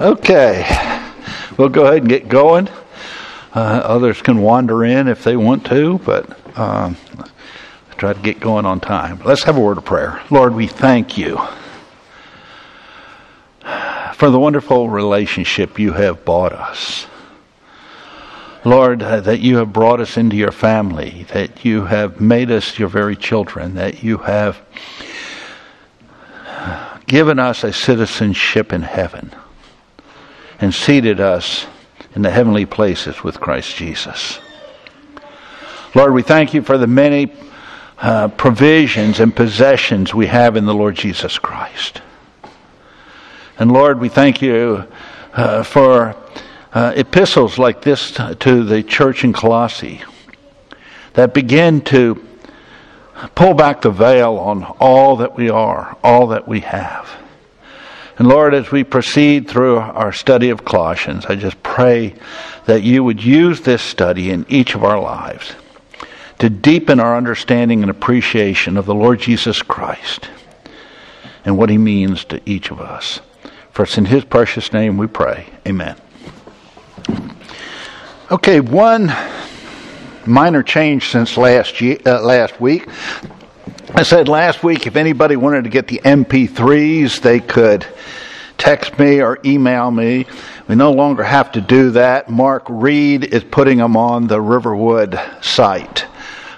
Okay, we'll go ahead and get going. Uh, others can wander in if they want to, but um, try to get going on time. Let's have a word of prayer. Lord, we thank you for the wonderful relationship you have bought us. Lord, uh, that you have brought us into your family, that you have made us your very children, that you have given us a citizenship in heaven and seated us in the heavenly places with Christ Jesus. Lord, we thank you for the many uh, provisions and possessions we have in the Lord Jesus Christ. And Lord, we thank you uh, for uh, epistles like this to the church in Colossae that begin to pull back the veil on all that we are, all that we have. And Lord, as we proceed through our study of Colossians, I just pray that you would use this study in each of our lives to deepen our understanding and appreciation of the Lord Jesus Christ and what he means to each of us. For it's in his precious name we pray. Amen. Okay, one minor change since last year, uh, last week. I said last week if anybody wanted to get the MP3s, they could text me or email me. We no longer have to do that. Mark Reed is putting them on the Riverwood site.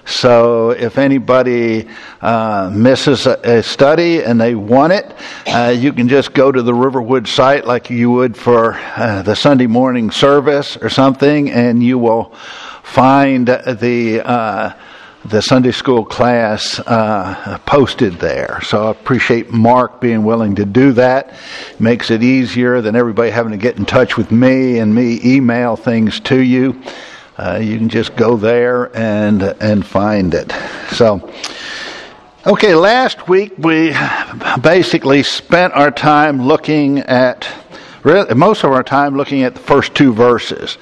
So if anybody uh, misses a, a, study and they want it, uh, you can just go to the Riverwood site like you would for uh, the Sunday morning service or something, and you will find the uh, the Sunday school class uh, posted there. So I appreciate Mark being willing to do that. Makes it easier than everybody having to get in touch with me and me email things to you. Uh, you can just go there and and find it. So. Okay, last week we basically spent our time looking at, most of our time looking at the first two verses.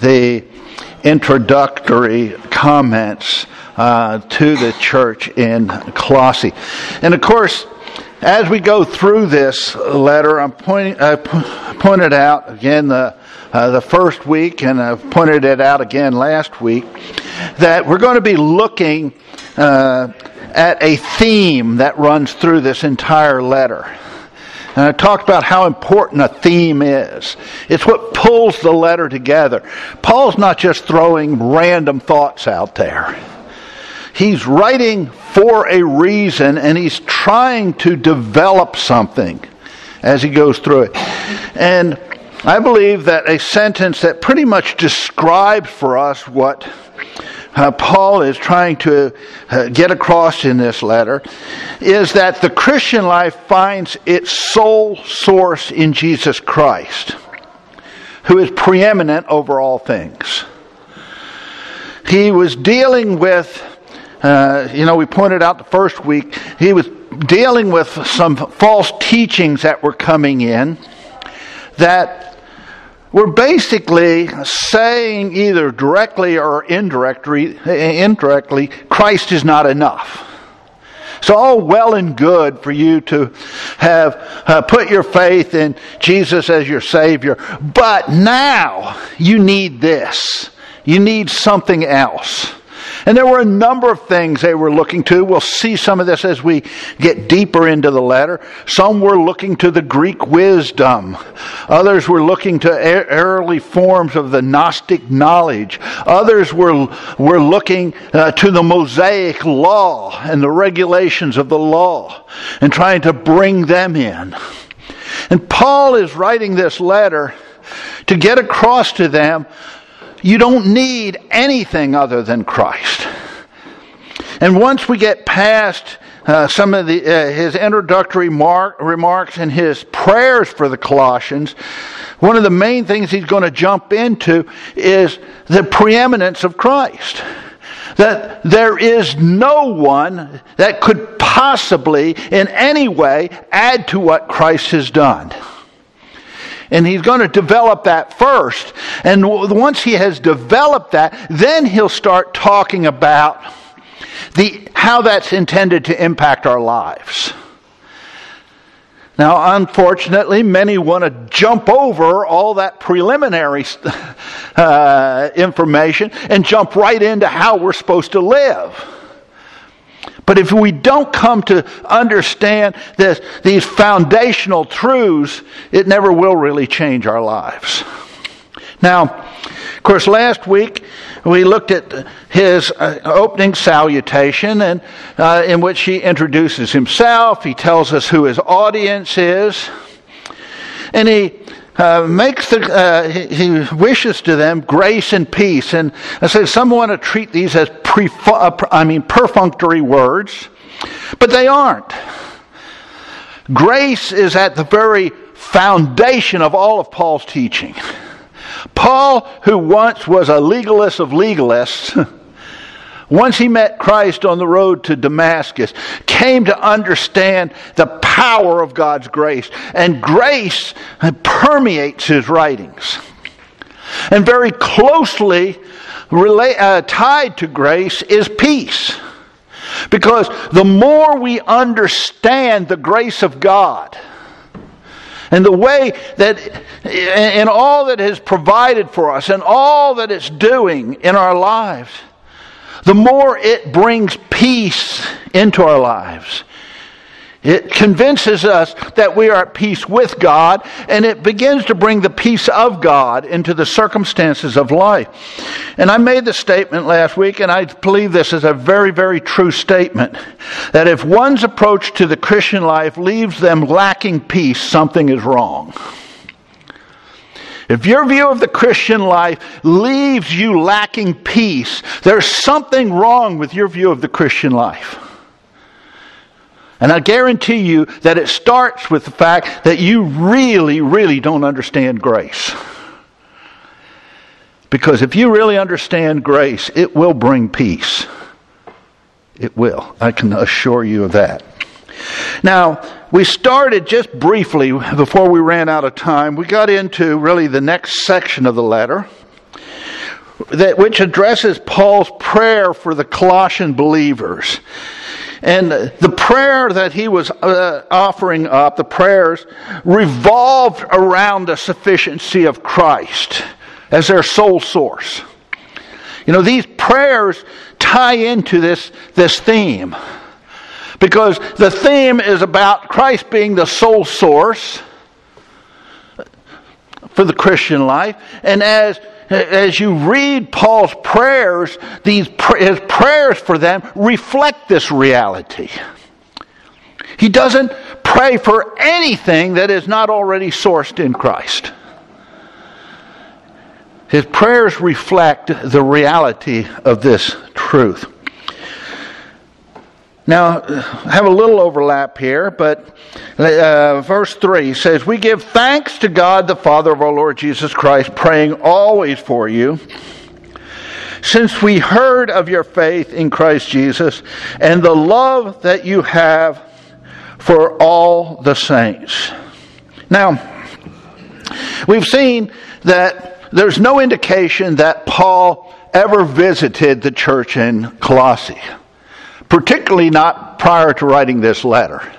The introductory comments uh, to the church in Colossae. And of course, as we go through this letter, I'm pointing, I pointed out again the, uh, the first week, and I've pointed it out again last week, that we're going to be looking uh, at a theme that runs through this entire letter. And I talked about how important a theme is. It's what pulls the letter together. Paul's not just throwing random thoughts out there. He's writing for a reason and he's trying to develop something as he goes through it. And I believe that a sentence that pretty much describes for us what uh, Paul is trying to uh, get across in this letter is that the Christian life finds its sole source in Jesus Christ, who is preeminent over all things. He was dealing with, uh, you know, we pointed out the first week, he was dealing with some false teachings that were coming in that we're basically saying either directly or indirectly, indirectly, Christ is not enough. It's all well and good for you to have uh, put your faith in Jesus as your Savior, but now you need this. You need something else. And there were a number of things they were looking to. We'll see some of this as we get deeper into the letter. Some were looking to the Greek wisdom. Others were looking to early forms of the Gnostic knowledge. Others were, were looking uh, to the Mosaic law and the regulations of the law and trying to bring them in. And Paul is writing this letter to get across to them you don't need anything other than Christ. And once we get past uh, some of the, uh, his introductory mark, remarks and his prayers for the Colossians, one of the main things he's going to jump into is the preeminence of Christ. That there is no one that could possibly, in any way, add to what Christ has done. And he's going to develop that first. And once he has developed that, then he'll start talking about the, how that's intended to impact our lives. Now, unfortunately, many want to jump over all that preliminary uh, information and jump right into how we're supposed to live. But if we don't come to understand this, these foundational truths, it never will really change our lives. Now, of course, last week we looked at his uh, opening salutation, and uh, in which he introduces himself. He tells us who his audience is, and he uh, makes the uh, he, he, wishes to them grace and peace. And I say some want to treat these as uh, I mean perfunctory words, but they aren't. Grace is at the very foundation of all of Paul's teaching. Paul, who once was a legalist of legalists, once he met Christ on the road to Damascus, came to understand the power of God's grace. And grace permeates his writings. And very closely uh, tied to grace is peace. Because the more we understand the grace of God, and the way that, in all that has provided for us and all that it's doing in our lives, the more it brings peace into our lives. It convinces us that we are at peace with God, and it begins to bring the peace of God into the circumstances of life. And I made the statement last week, and I believe this is a very, very true statement that if one's approach to the Christian life leaves them lacking peace, something is wrong. If your view of the Christian life leaves you lacking peace, there's something wrong with your view of the Christian life. And I guarantee you that it starts with the fact that you really, really don't understand grace. Because if you really understand grace, it will bring peace. It will. I can assure you of that. Now, we started just briefly before we ran out of time. We got into really the next section of the letter, that, which addresses Paul's prayer for the Colossian believers. And the prayer that he was uh, offering up, the prayers, revolved around the sufficiency of Christ as their sole source. You know, these prayers tie into this, this theme. Because the theme is about Christ being the sole source for the Christian life. And as as you read Paul's prayers, these his prayers for them reflect this reality. He doesn't pray for anything that is not already sourced in Christ. His prayers reflect the reality of this truth. Now, I have a little overlap here, but uh, verse 3 says, We give thanks to God, the Father of our Lord Jesus Christ, praying always for you, since we heard of your faith in Christ Jesus and the love that you have for all the saints. Now, we've seen that there's no indication that Paul ever visited the church in Colossae particularly not prior to writing this letter.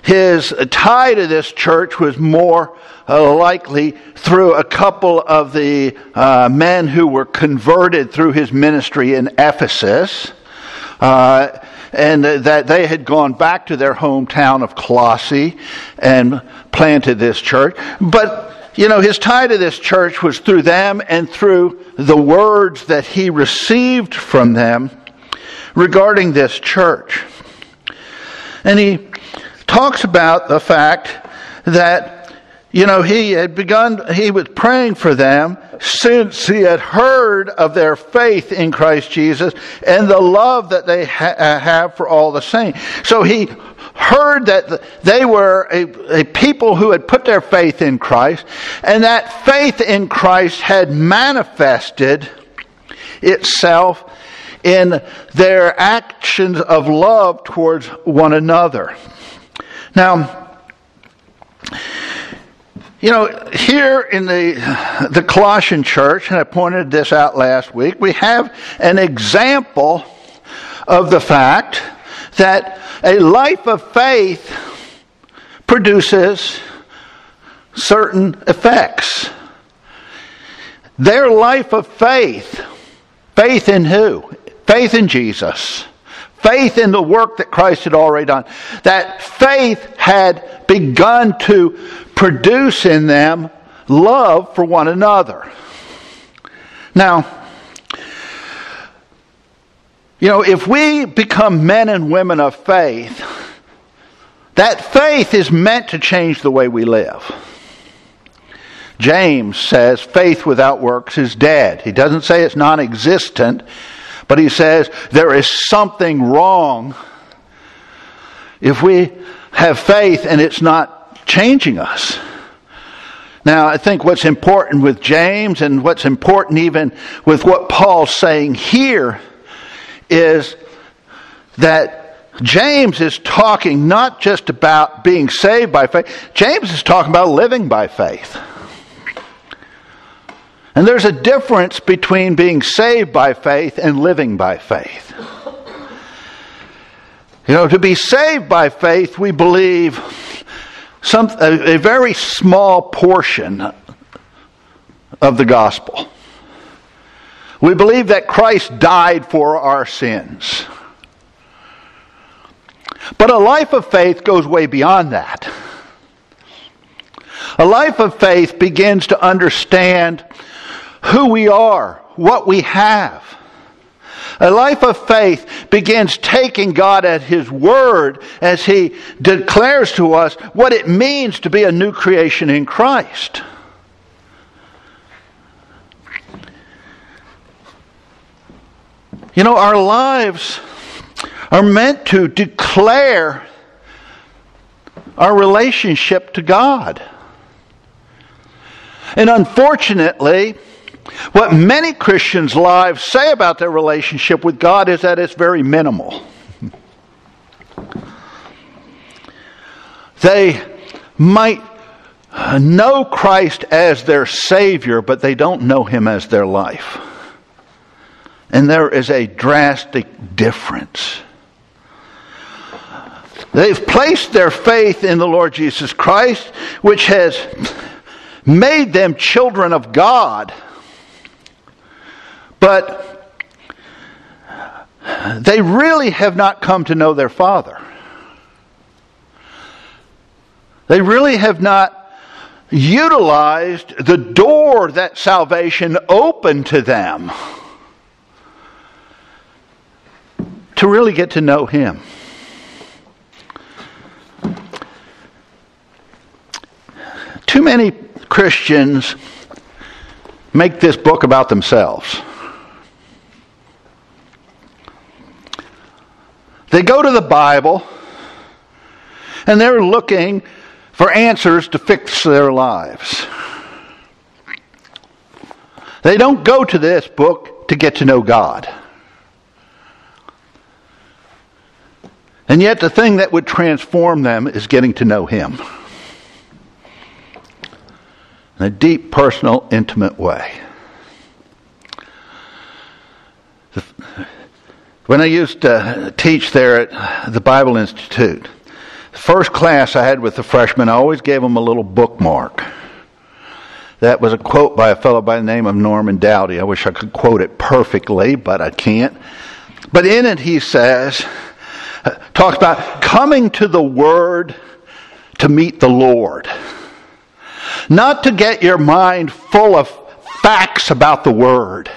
His tie to this church was more uh, likely through a couple of the uh, men who were converted through his ministry in Ephesus. Uh, and that they had gone back to their hometown of Colossae and planted this church. But you know, his tie to this church was through them and through the words that he received from them regarding this church. And he talks about the fact that, you know, he had begun, he was praying for them since he had heard of their faith in Christ Jesus and the love that they ha- uh, have for all the saints. So he heard that they were a, a, people who had put their faith in Christ, and that faith in Christ had manifested itself in their actions of love towards one another. Now, you know, here in the, the Colossian church, and I pointed this out last week, we have an example of the fact that a life of faith produces certain effects. Their life of faith, faith in who? Faith in Jesus. Faith in the work that Christ had already done. That faith had begun to produce in them love for one another. Now, you know, if we become men and women of faith, that faith is meant to change the way we live. James says faith without works is dead. He doesn't say it's non existent, but he says there is something wrong if we have faith and it's not changing us. Now, I think what's important with James and what's important even with what Paul's saying here is that James is talking not just about being saved by faith, James is talking about living by faith. And there's a difference between being saved by faith and living by faith. You know, to be saved by faith, we believe some, a, a very small portion of the gospel. We believe that Christ died for our sins. But a life of faith goes way beyond that. A life of faith begins to understand who we are, what we have. A life of faith begins taking God at His word as He declares to us what it means to be a new creation in Christ. You know, our lives are meant to declare our relationship to God. And unfortunately, what many Christians' lives say about their relationship with God is that it's very minimal. They might know Christ as their Savior, but they don't know Him as their life. And there is a drastic difference. They've placed their faith in the Lord Jesus Christ, which has made them children of God. But they really have not come to know their Father. They really have not utilized the door that salvation opened to them to really get to know Him. Too many Christians make this book about themselves. They go to the Bible and they're looking for answers to fix their lives. They don't go to this book to get to know God. And yet, the thing that would transform them is getting to know Him in a deep, personal, intimate way. When I used to teach there at the Bible Institute, the first class I had with the freshmen, I always gave them a little bookmark. That was a quote by a fellow by the name of Norman Dowdy. I wish I could quote it perfectly, but I can't. But in it, he says, talks about coming to the Word to meet the Lord. Not to get your mind full of facts about the Word.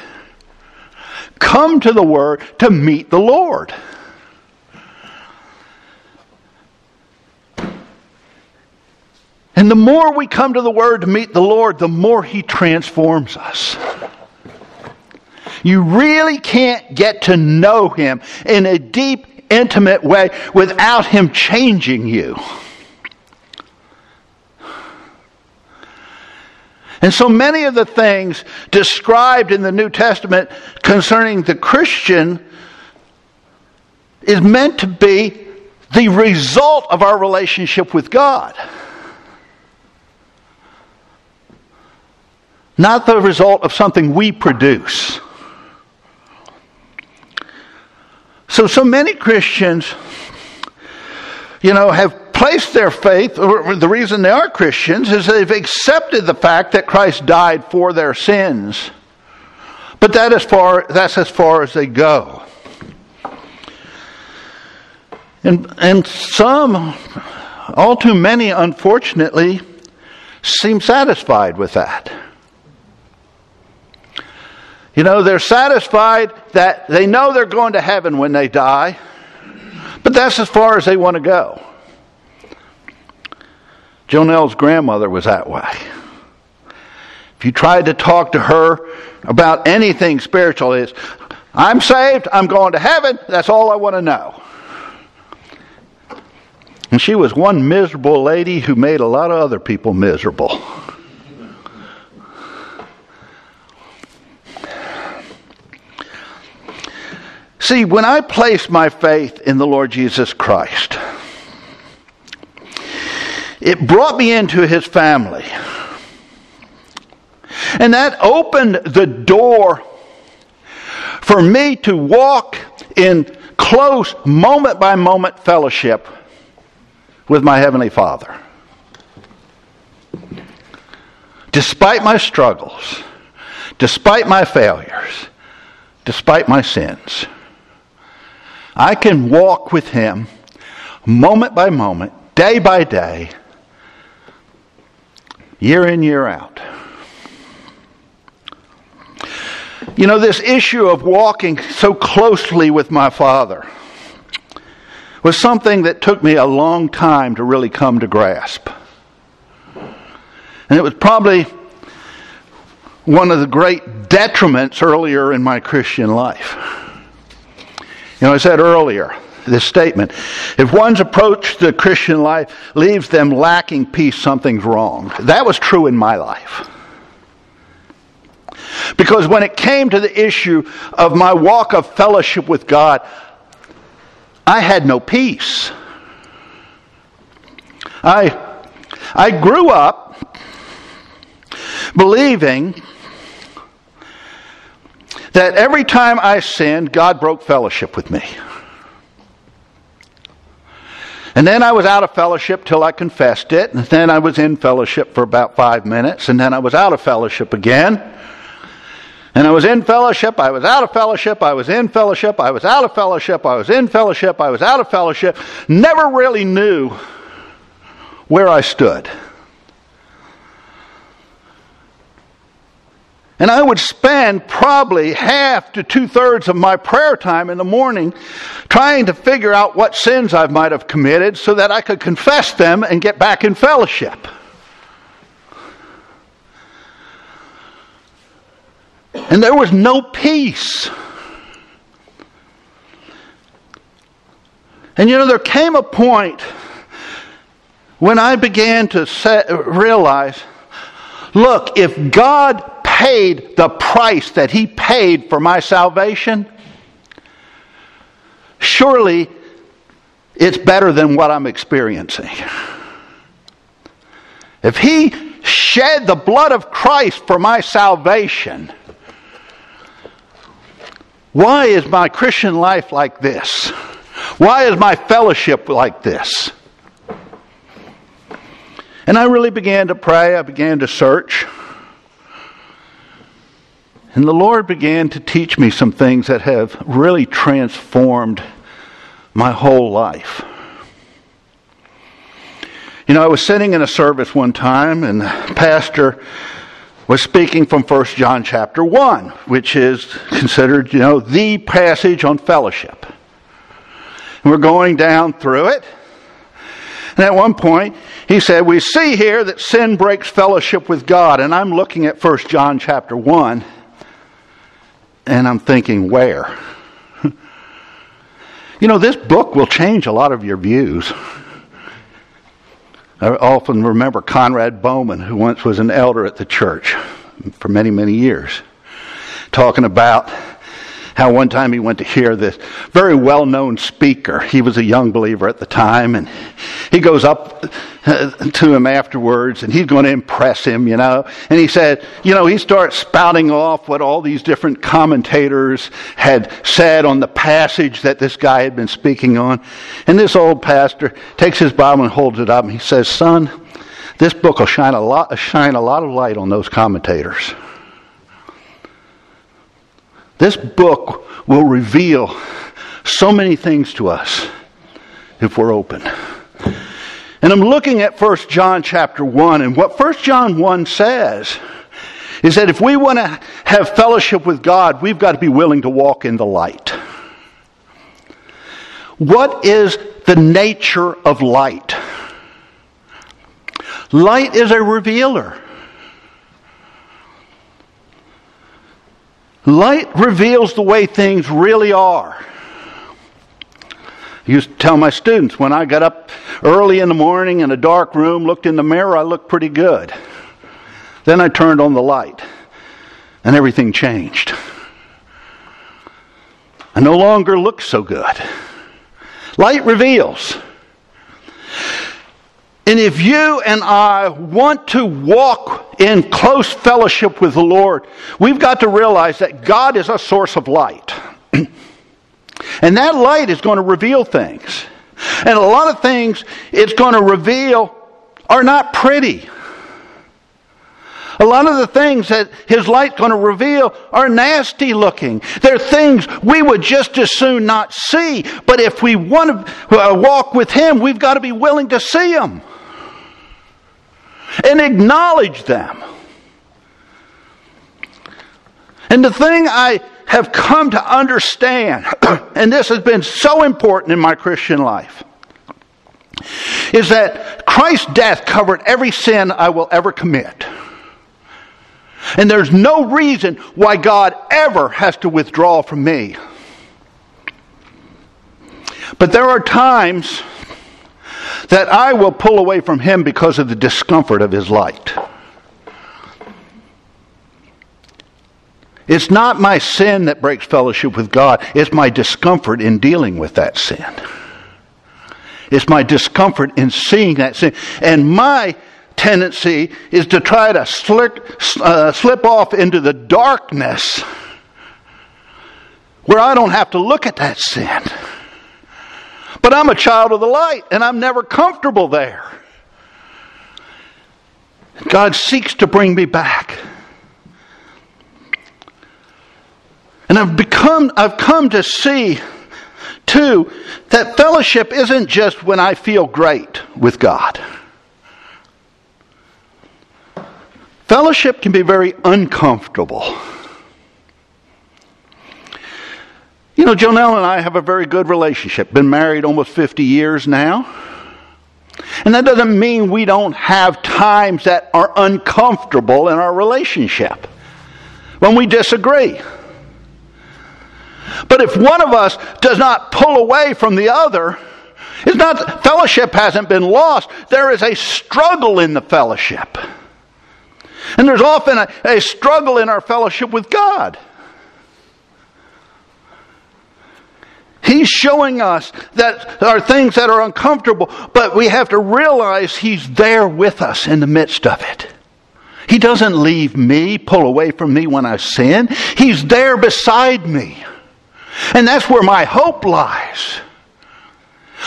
Come to the Word to meet the Lord. And the more we come to the Word to meet the Lord, the more He transforms us. You really can't get to know Him in a deep, intimate way without Him changing you. And so many of the things described in the New Testament concerning the Christian is meant to be the result of our relationship with God. Not the result of something we produce. So, so many Christians, you know, have placed their faith, the reason they are Christians, is they've accepted the fact that Christ died for their sins. But that as far, that's as far as they go. And, and some, all too many, unfortunately, seem satisfied with that. You know, they're satisfied that they know they're going to heaven when they die, but that's as far as they want to go. Jonelle's grandmother was that way. If you tried to talk to her about anything spiritual, is I'm saved, I'm going to heaven, that's all I want to know. And she was one miserable lady who made a lot of other people miserable. See, when I placed my faith in the Lord Jesus Christ, it brought me into his family. And that opened the door for me to walk in close, moment by moment fellowship with my Heavenly Father. Despite my struggles, despite my failures, despite my sins, I can walk with Him moment by moment, day by day, year in, year out. You know, this issue of walking so closely with my Father was something that took me a long time to really come to grasp. And it was probably one of the great detriments earlier in my Christian life. You know, I said earlier, this statement if one's approach to the Christian life leaves them lacking peace, something's wrong. That was true in my life. Because when it came to the issue of my walk of fellowship with God, I had no peace. I, I grew up believing that every time I sinned, God broke fellowship with me. And then I was out of fellowship till I confessed it, and then I was in fellowship for about five minutes, and then I was out of fellowship again. And I was in fellowship, I was out of fellowship, I was in fellowship, I was out of fellowship, I was in fellowship, I was out of fellowship. Never really knew where I stood. And I would spend probably half to two thirds of my prayer time in the morning trying to figure out what sins I might have committed so that I could confess them and get back in fellowship. And there was no peace. And you know, there came a point when I began to set, realize look, if God paid the price that He paid for my salvation, surely it's better than what I'm experiencing. If He shed the blood of Christ for my salvation, why is my Christian life like this? Why is my fellowship like this? And I really began to pray, I began to search. And the Lord began to teach me some things that have really transformed my whole life. You know, I was sitting in a service one time, and the pastor was speaking from 1 John chapter 1, which is considered, you know, the passage on fellowship. And we're going down through it. And at one point, he said, We see here that sin breaks fellowship with God. And I'm looking at 1 John chapter 1, and I'm thinking, Where? you know, this book will change a lot of your views. I often remember Conrad Bowman, who once was an elder at the church for many, many years, talking about how one time he went to hear this very well known speaker. He was a young believer at the time, and he goes up uh, to him afterwards, and he's going to impress him, you know. And he said, you know, he starts spouting off what all these different commentators had said on the passage that this guy had been speaking on. And this old pastor takes his Bible and holds it up, and he says, Son, this book will shine a lot, shine a lot of light on those commentators. This book will reveal so many things to us if we're open. And I'm looking at 1 John chapter 1, and what 1 John 1 says is that if we want to have fellowship with God, we've got to be willing to walk in the light. What is the nature of light? Light is a revealer. Light reveals the way things really are. I used to tell my students when I got up early in the morning in a dark room, looked in the mirror, I looked pretty good. Then I turned on the light, and everything changed. I no longer look so good. Light reveals. And if you and I want to walk in close fellowship with the Lord, we've got to realize that God is a source of light. and that light is going to reveal things. And a lot of things it's going to reveal are not pretty. A lot of the things that his light's going to reveal are nasty looking. They're things we would just as soon not see. But if we want to uh, walk with him, we've got to be willing to see them and acknowledge them. And the thing I have come to understand, and this has been so important in my Christian life, is that Christ's death covered every sin I will ever commit. And there's no reason why God ever has to withdraw from me. But there are times that I will pull away from him because of the discomfort of his light. It's not my sin that breaks fellowship with God, it's my discomfort in dealing with that sin. It's my discomfort in seeing that sin. And my tendency is to try to slip, uh, slip off into the darkness where I don't have to look at that sin. But I'm a child of the light, and I'm never comfortable there. God seeks to bring me back. And I've become I've come to see too that fellowship isn't just when I feel great with God. Fellowship can be very uncomfortable. You know, Jonelle and I have a very good relationship. Been married almost 50 years now. And that doesn't mean we don't have times that are uncomfortable in our relationship when we disagree. But if one of us does not pull away from the other, it's not fellowship hasn't been lost. There is a struggle in the fellowship. And there's often a, a struggle in our fellowship with God. He's showing us that there are things that are uncomfortable, but we have to realize He's there with us in the midst of it. He doesn't leave me, pull away from me when I sin. He's there beside me. And that's where my hope lies.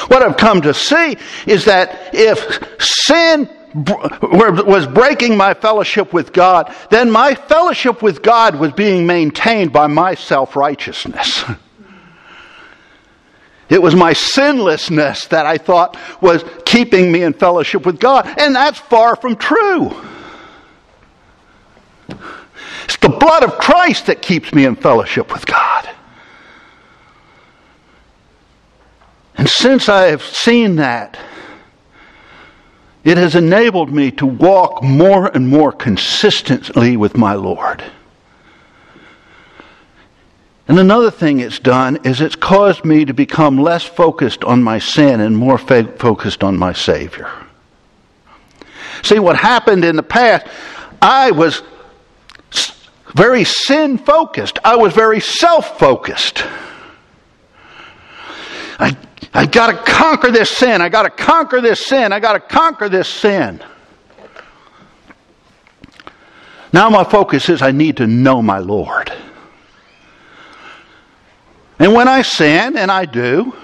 What I've come to see is that if sin was breaking my fellowship with God, then my fellowship with God was being maintained by my self righteousness. It was my sinlessness that I thought was keeping me in fellowship with God, and that's far from true. It's the blood of Christ that keeps me in fellowship with God. And since I have seen that, it has enabled me to walk more and more consistently with my Lord. And another thing it's done is it's caused me to become less focused on my sin and more focused on my Savior. See, what happened in the past, I was very sin focused. I was very self focused. I, I got to conquer this sin. I got to conquer this sin. I got to conquer this sin. Now my focus is I need to know my Lord. And when I sin, and I do,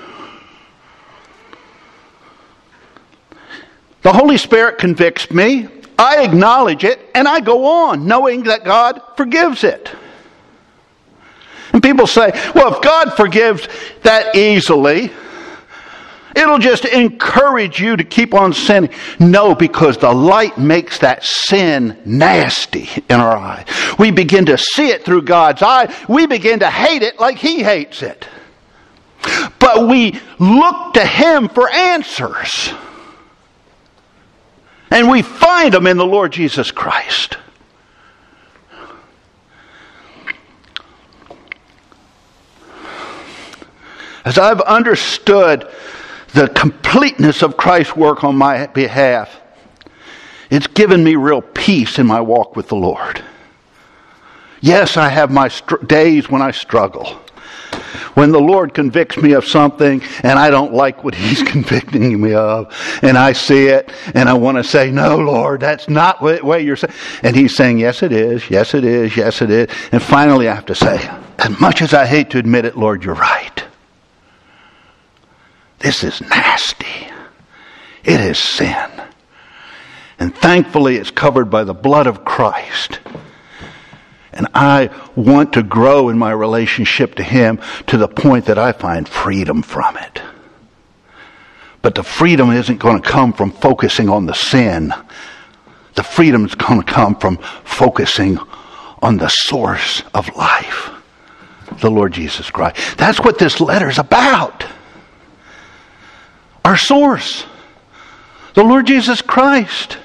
the Holy Spirit convicts me. I acknowledge it, and I go on knowing that God forgives it. And people say, well, if God forgives that easily, It'll just encourage you to keep on sinning. No, because the light makes that sin nasty in our eye. We begin to see it through God's eye. We begin to hate it like He hates it. But we look to Him for answers. And we find them in the Lord Jesus Christ. As I've understood the completeness of Christ's work on my behalf, it's given me real peace in my walk with the Lord. Yes, I have my str- days when I struggle. When the Lord convicts me of something and I don't like what He's convicting me of, and I see it and I want to say, No, Lord, that's not the way you're saying. And He's saying, Yes, it is, yes, it is, yes, it is. And finally I have to say, As much as I hate to admit it, Lord, you're right. This is nasty. It is sin. And thankfully, it's covered by the blood of Christ. And I want to grow in my relationship to Him to the point that I find freedom from it. But the freedom isn't going to come from focusing on the sin. The freedom is going to come from focusing on the source of life, the Lord Jesus Christ. That's what this letter is about our source, the Lord Jesus Christ.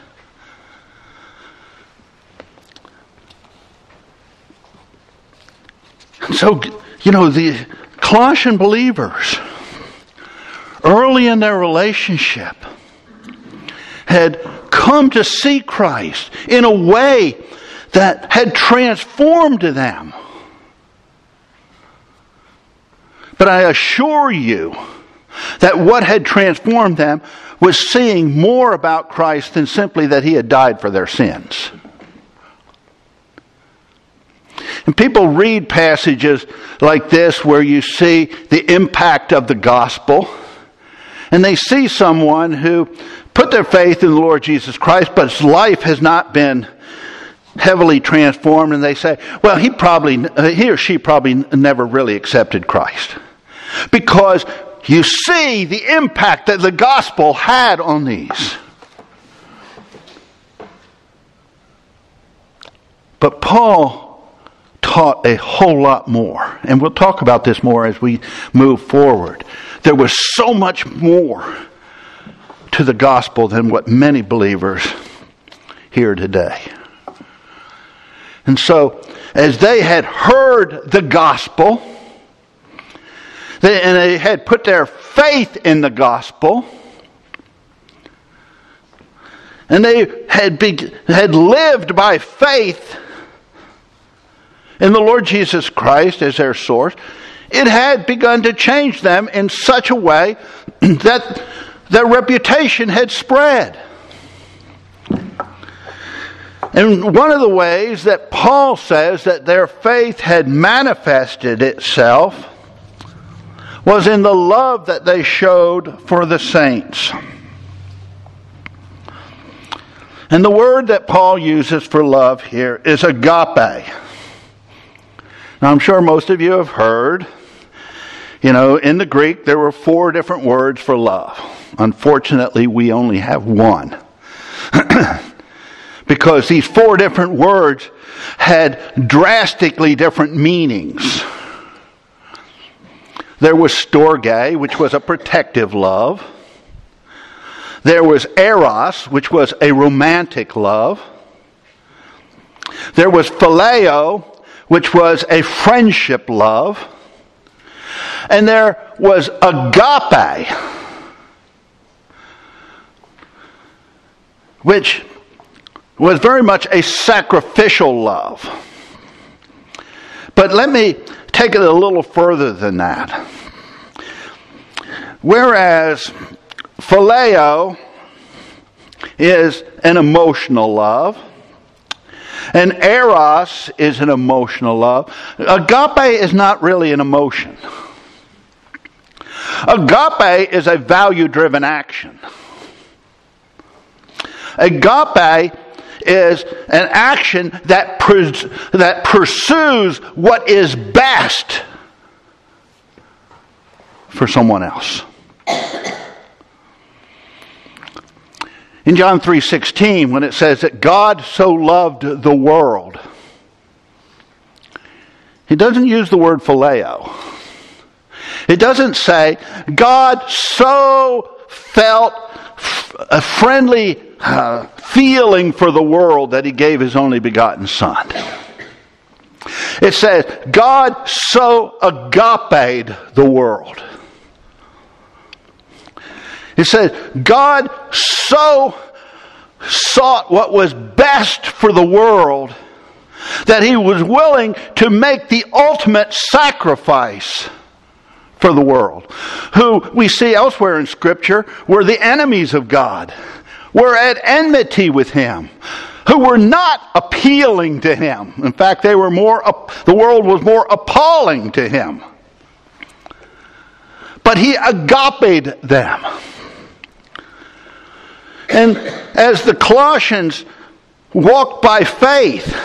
So, you know, the Colossian believers, early in their relationship, had come to see Christ in a way that had transformed them. But I assure you, that what had transformed them was seeing more about Christ than simply that he had died for their sins. And people read passages like this where you see the impact of the gospel, and they see someone who put their faith in the Lord Jesus Christ, but his life has not been heavily transformed, and they say, well, he probably, he or she probably never really accepted Christ. Because you see the impact that the gospel had on these. But Paul taught a whole lot more. And we'll talk about this more as we move forward. There was so much more to the gospel than what many believers hear today. And so, as they had heard the gospel, they, and they had put their faith in the gospel. And they had, be, had lived by faith in the Lord Jesus Christ as their source. It had begun to change them in such a way that their reputation had spread. And one of the ways that Paul says that their faith had manifested itself was in the love that they showed for the saints. And the word that Paul uses for love here is agape. Now, I'm sure most of you have heard, you know, in the Greek there were four different words for love. Unfortunately, we only have one. because these four different words had drastically different meanings. There was storge, which was a protective love. There was eros, which was a romantic love. There was phileo, which was a friendship love. And there was agape, which was very much a sacrificial love. But let me take it a little further than that. Whereas phileo is an emotional love, and eros is an emotional love. Agape is not really an emotion. Agape is a value driven action. Agape is an action that, pers- that pursues what is best for someone else. In John 3:16 when it says that God so loved the world he doesn't use the word phileo. It doesn't say God so felt a friendly uh, feeling for the world that he gave his only begotten son. It says God so agape the world. It says, God so sought what was best for the world that he was willing to make the ultimate sacrifice for the world. Who we see elsewhere in Scripture were the enemies of God, were at enmity with him, who were not appealing to him. In fact, they were more, the world was more appalling to him. But he agape them. And as the Colossians walked by faith,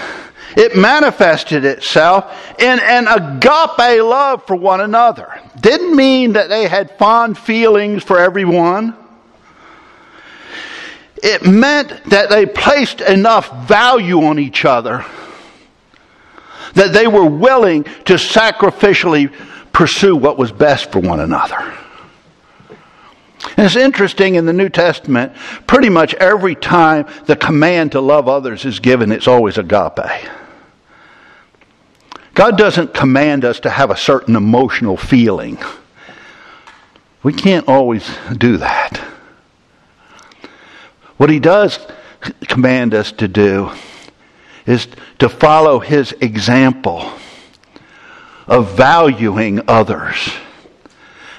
it manifested itself in an agape love for one another. Didn't mean that they had fond feelings for everyone. It meant that they placed enough value on each other that they were willing to sacrificially pursue what was best for one another. And it's interesting in the New Testament, pretty much every time the command to love others is given, it's always agape. God doesn't command us to have a certain emotional feeling. We can't always do that. What He does command us to do is to follow His example of valuing others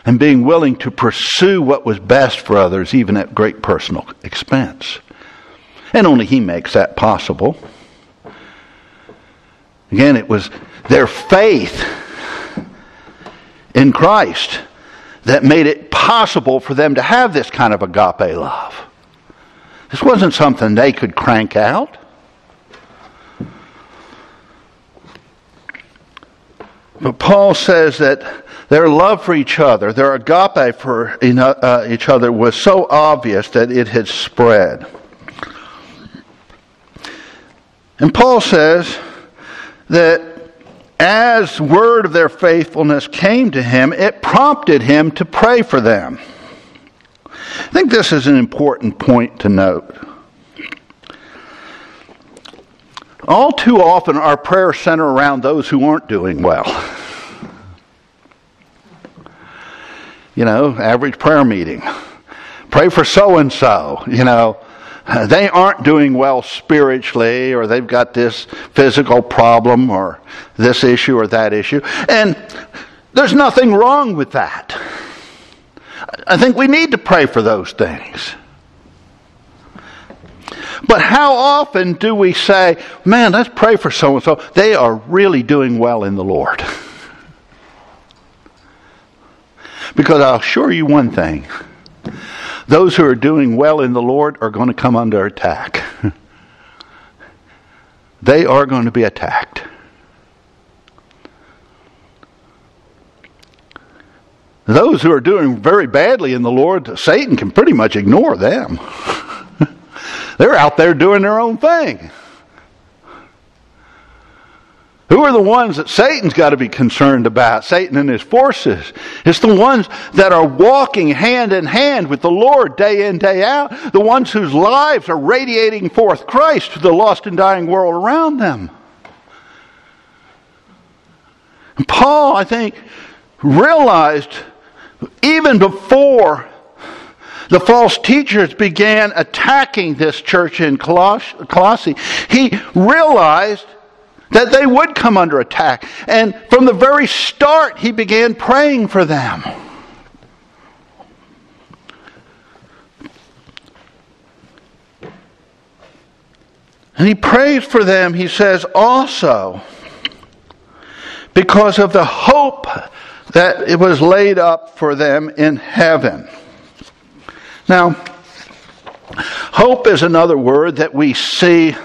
and being willing to pursue what was best for others, even at great personal expense. And only He makes that possible. Again, it was their faith in Christ that made it possible for them to have this kind of agape love. This wasn't something they could crank out. But Paul says that their love for each other, their agape for uh, each other was so obvious that it had spread. And Paul says that as word of their faithfulness came to him, it prompted him to pray for them. I think this is an important point to note. All too often, our prayers center around those who aren't doing well. you know, average prayer meeting. Pray for so and so, you know. They aren't doing well spiritually, or they've got this physical problem, or this issue, or that issue. And there's nothing wrong with that. I think we need to pray for those things. But how often do we say, man, let's pray for so and so? They are really doing well in the Lord. Because I'll assure you one thing those who are doing well in the Lord are going to come under attack. they are going to be attacked. Those who are doing very badly in the Lord, Satan can pretty much ignore them. They're out there doing their own thing. Who are the ones that Satan's got to be concerned about? Satan and his forces. It's the ones that are walking hand in hand with the Lord day in, day out. The ones whose lives are radiating forth Christ to the lost and dying world around them. And Paul, I think, realized even before the false teachers began attacking this church in Colossae, he realized that they would come under attack. And from the very start, he began praying for them. And he prays for them, he says, also because of the hope that it was laid up for them in heaven. Now, hope is another word that we see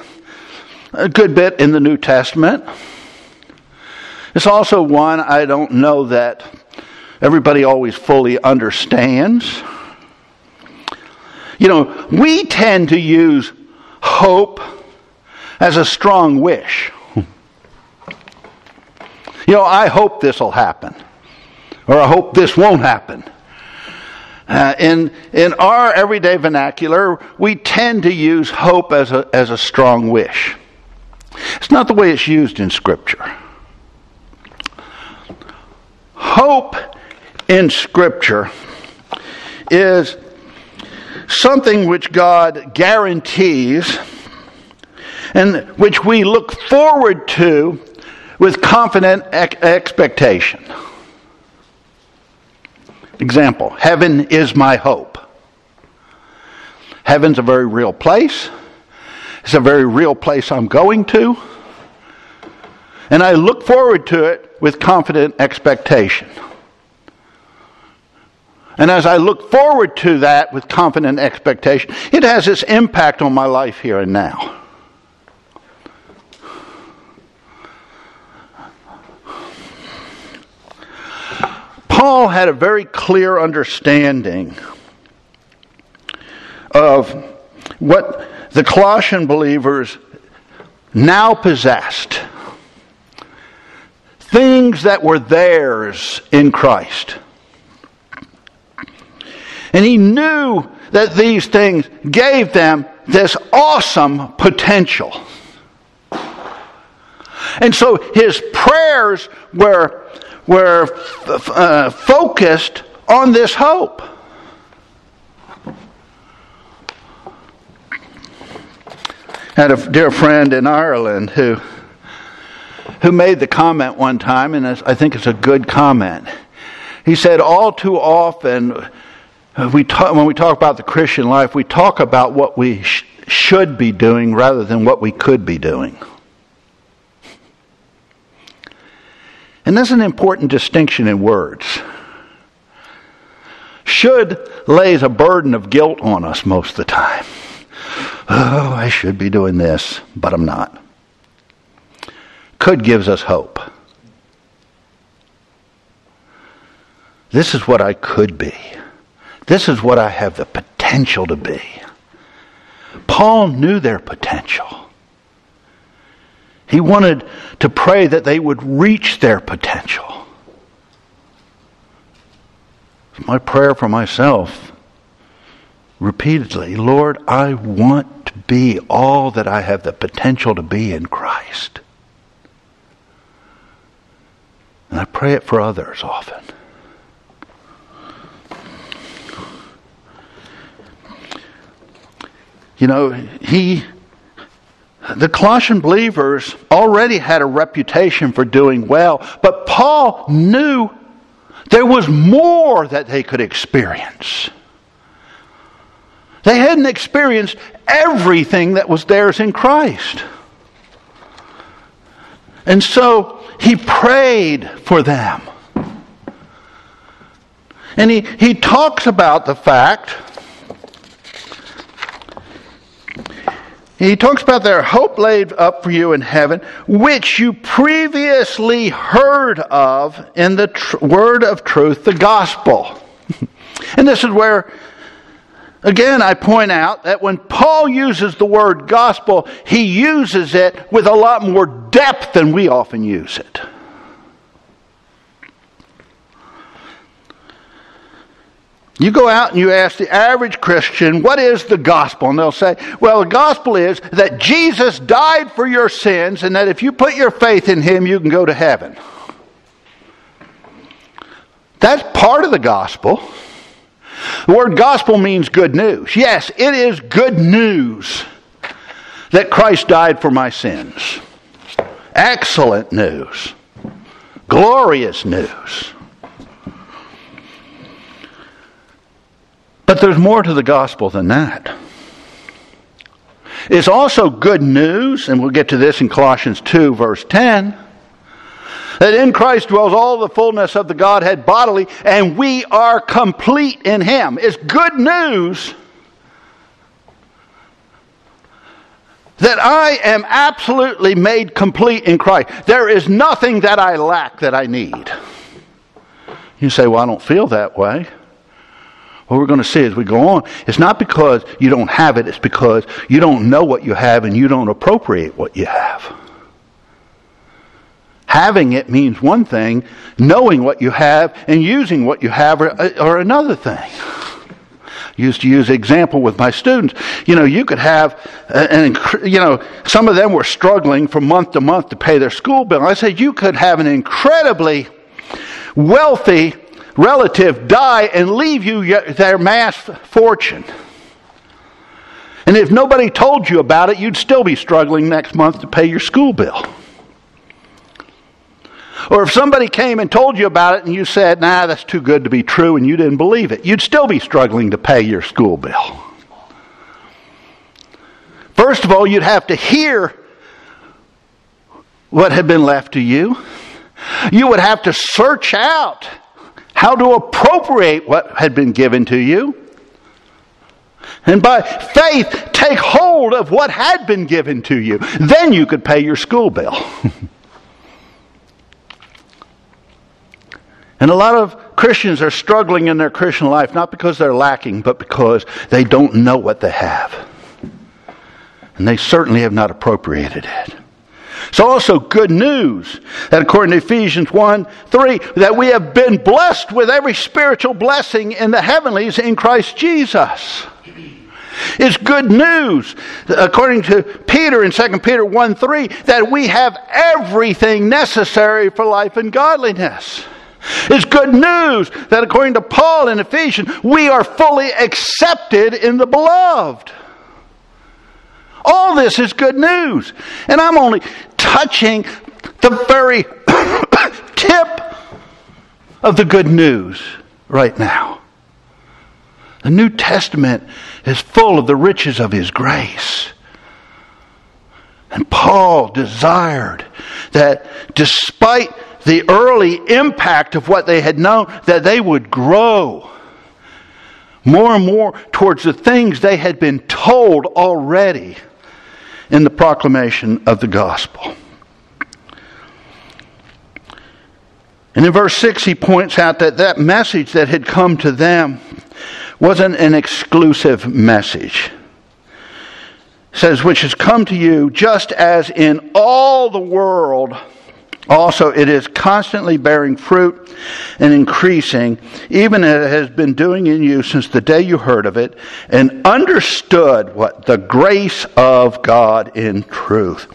a good bit in the New Testament. It's also one I don't know that everybody always fully understands. You know, we tend to use hope as a strong wish. You know, I hope this will happen, or I hope this won't happen. Uh, in, in our everyday vernacular, we tend to use hope as a, as a strong wish. It's not the way it's used in Scripture. Hope in Scripture is something which God guarantees and which we look forward to with confident expectation. Example Heaven is my hope. Heaven's a very real place. It's a very real place I'm going to. And I look forward to it with confident expectation. And as I look forward to that with confident expectation, it has its impact on my life here and now. Paul had a very clear understanding of what the Colossian believers now possessed. Things that were theirs in Christ. And he knew that these things gave them this awesome potential. And so his prayers were were uh, focused on this hope. I had a dear friend in Ireland who who made the comment one time, and I think it's a good comment. He said, "All too often, we talk, when we talk about the Christian life, we talk about what we sh- should be doing rather than what we could be doing." And that's an important distinction in words. Should lays a burden of guilt on us most of the time. Oh, I should be doing this, but I'm not. Could gives us hope. This is what I could be. This is what I have the potential to be. Paul knew their potential. He wanted to pray that they would reach their potential. My prayer for myself repeatedly Lord, I want to be all that I have the potential to be in Christ. And I pray it for others often. You know, he the Colossian believers already had a reputation for doing well, but Paul knew there was more that they could experience. They hadn't experienced everything that was theirs in Christ. And so he prayed for them. And he, he talks about the fact He talks about their hope laid up for you in heaven, which you previously heard of in the tr- word of truth, the gospel. and this is where, again, I point out that when Paul uses the word gospel, he uses it with a lot more depth than we often use it. You go out and you ask the average Christian, what is the gospel? And they'll say, well, the gospel is that Jesus died for your sins and that if you put your faith in him, you can go to heaven. That's part of the gospel. The word gospel means good news. Yes, it is good news that Christ died for my sins. excellent news, glorious news. But there's more to the gospel than that. It's also good news, and we'll get to this in Colossians 2, verse 10, that in Christ dwells all the fullness of the Godhead bodily, and we are complete in Him. It's good news that I am absolutely made complete in Christ. There is nothing that I lack that I need. You say, Well, I don't feel that way. What we're going to see as we go on, it's not because you don't have it, it's because you don't know what you have and you don't appropriate what you have. Having it means one thing, knowing what you have and using what you have are, are another thing used to use example with my students. You know, you could have, uh, an, you know, some of them were struggling from month to month to pay their school bill. I said you could have an incredibly wealthy relative die and leave you their mass fortune. And if nobody told you about it, you'd still be struggling next month to pay your school bill. Or if somebody came and told you about it and you said, nah, that's too good to be true, and you didn't believe it, you'd still be struggling to pay your school bill. First of all, you'd have to hear what had been left to you. You would have to search out how to appropriate what had been given to you. And by faith, take hold of what had been given to you. Then you could pay your school bill. And a lot of Christians are struggling in their Christian life, not because they're lacking, but because they don't know what they have. And they certainly have not appropriated it. It's also good news that according to Ephesians 1 3, that we have been blessed with every spiritual blessing in the heavenlies in Christ Jesus. It's good news, according to Peter in 2 Peter 1 3, that we have everything necessary for life and godliness. It's good news that according to Paul in Ephesians, we are fully accepted in the beloved. All this is good news. And I'm only touching the very tip of the good news right now. The New Testament is full of the riches of His grace. And Paul desired that despite the early impact of what they had known, that they would grow more and more towards the things they had been told already in the proclamation of the gospel. And in verse 6, he points out that that message that had come to them wasn't an exclusive message. It says, which has come to you just as in all the world also, it is constantly bearing fruit and increasing, even as it has been doing in you since the day you heard of it and understood what the grace of God in truth.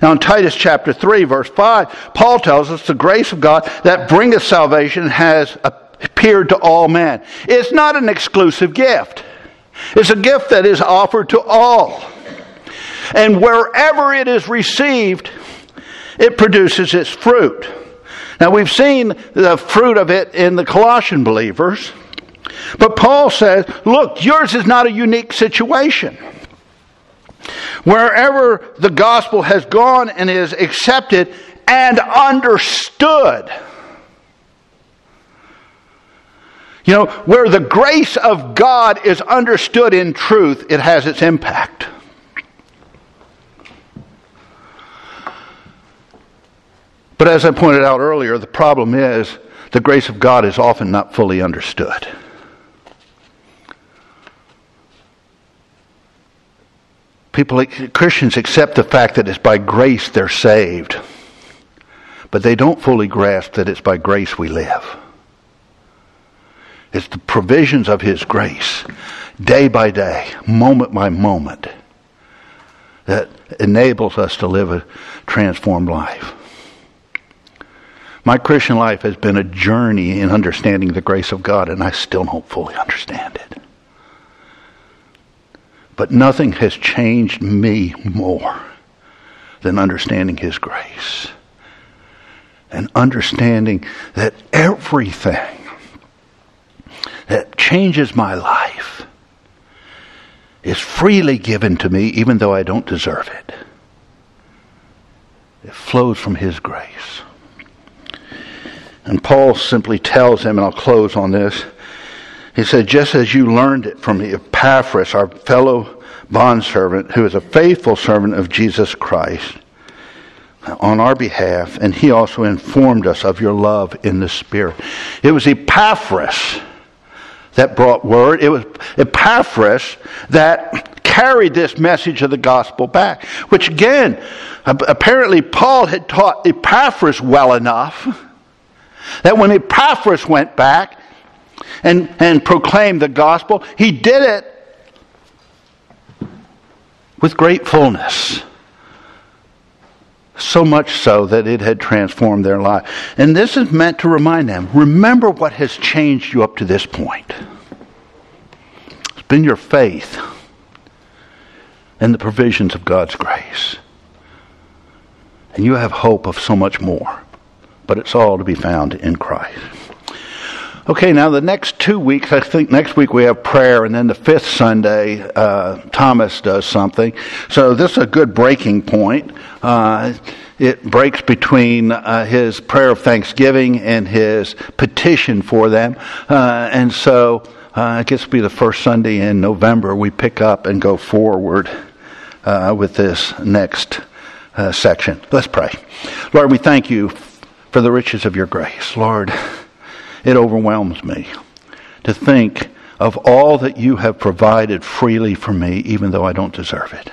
Now, in Titus chapter 3, verse 5, Paul tells us the grace of God that bringeth salvation has appeared to all men. It's not an exclusive gift, it's a gift that is offered to all. And wherever it is received, it produces its fruit. Now, we've seen the fruit of it in the Colossian believers, but Paul says, look, yours is not a unique situation. Wherever the gospel has gone and is accepted and understood, you know, where the grace of God is understood in truth, it has its impact. But as I pointed out earlier, the problem is the grace of God is often not fully understood. People, Christians accept the fact that it's by grace they're saved, but they don't fully grasp that it's by grace we live. It's the provisions of His grace, day by day, moment by moment, that enables us to live a transformed life. My Christian life has been a journey in understanding the grace of God, and I still don't fully understand it. But nothing has changed me more than understanding His grace. And understanding that everything that changes my life is freely given to me, even though I don't deserve it. It flows from His grace. And Paul simply tells him, and I'll close on this. He said, just as you learned it from Epaphras, our fellow bondservant, who is a faithful servant of Jesus Christ, on our behalf, and he also informed us of your love in the Spirit. It was Epaphras that brought word. It was Epaphras that carried this message of the gospel back, which again, apparently Paul had taught Epaphras well enough that when Epaphras went back and, and proclaimed the gospel, he did it with great fullness. So much so that it had transformed their life. And this is meant to remind them remember what has changed you up to this point. It's been your faith and the provisions of God's grace. And you have hope of so much more. But it's all to be found in Christ. Okay, now the next two weeks, I think next week we have prayer, and then the fifth Sunday, uh, Thomas does something. So this is a good breaking point. Uh, it breaks between uh, his prayer of thanksgiving and his petition for them. Uh, and so uh, I guess it'll be the first Sunday in November we pick up and go forward uh, with this next section. Let's pray. Lord, we thank you for the riches of your grace. Lord, it overwhelms me to think of all that you have provided freely for me, even though I don't deserve it.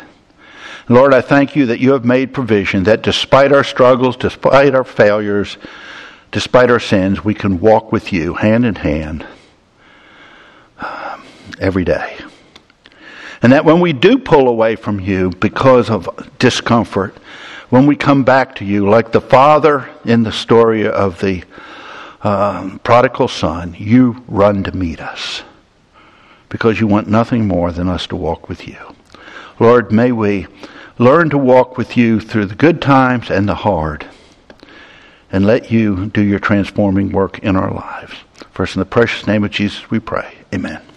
Lord, I thank you that you have made provision that despite our struggles, despite our failures, despite our sins, we can walk with you hand in hand um, every day. And that when we do pull away from you because of discomfort, when we come back to you, like the father in the story of the um, prodigal son, you run to meet us because you want nothing more than us to walk with you. Lord, may we learn to walk with you through the good times and the hard and let you do your transforming work in our lives. First, in the precious name of Jesus, we pray. Amen.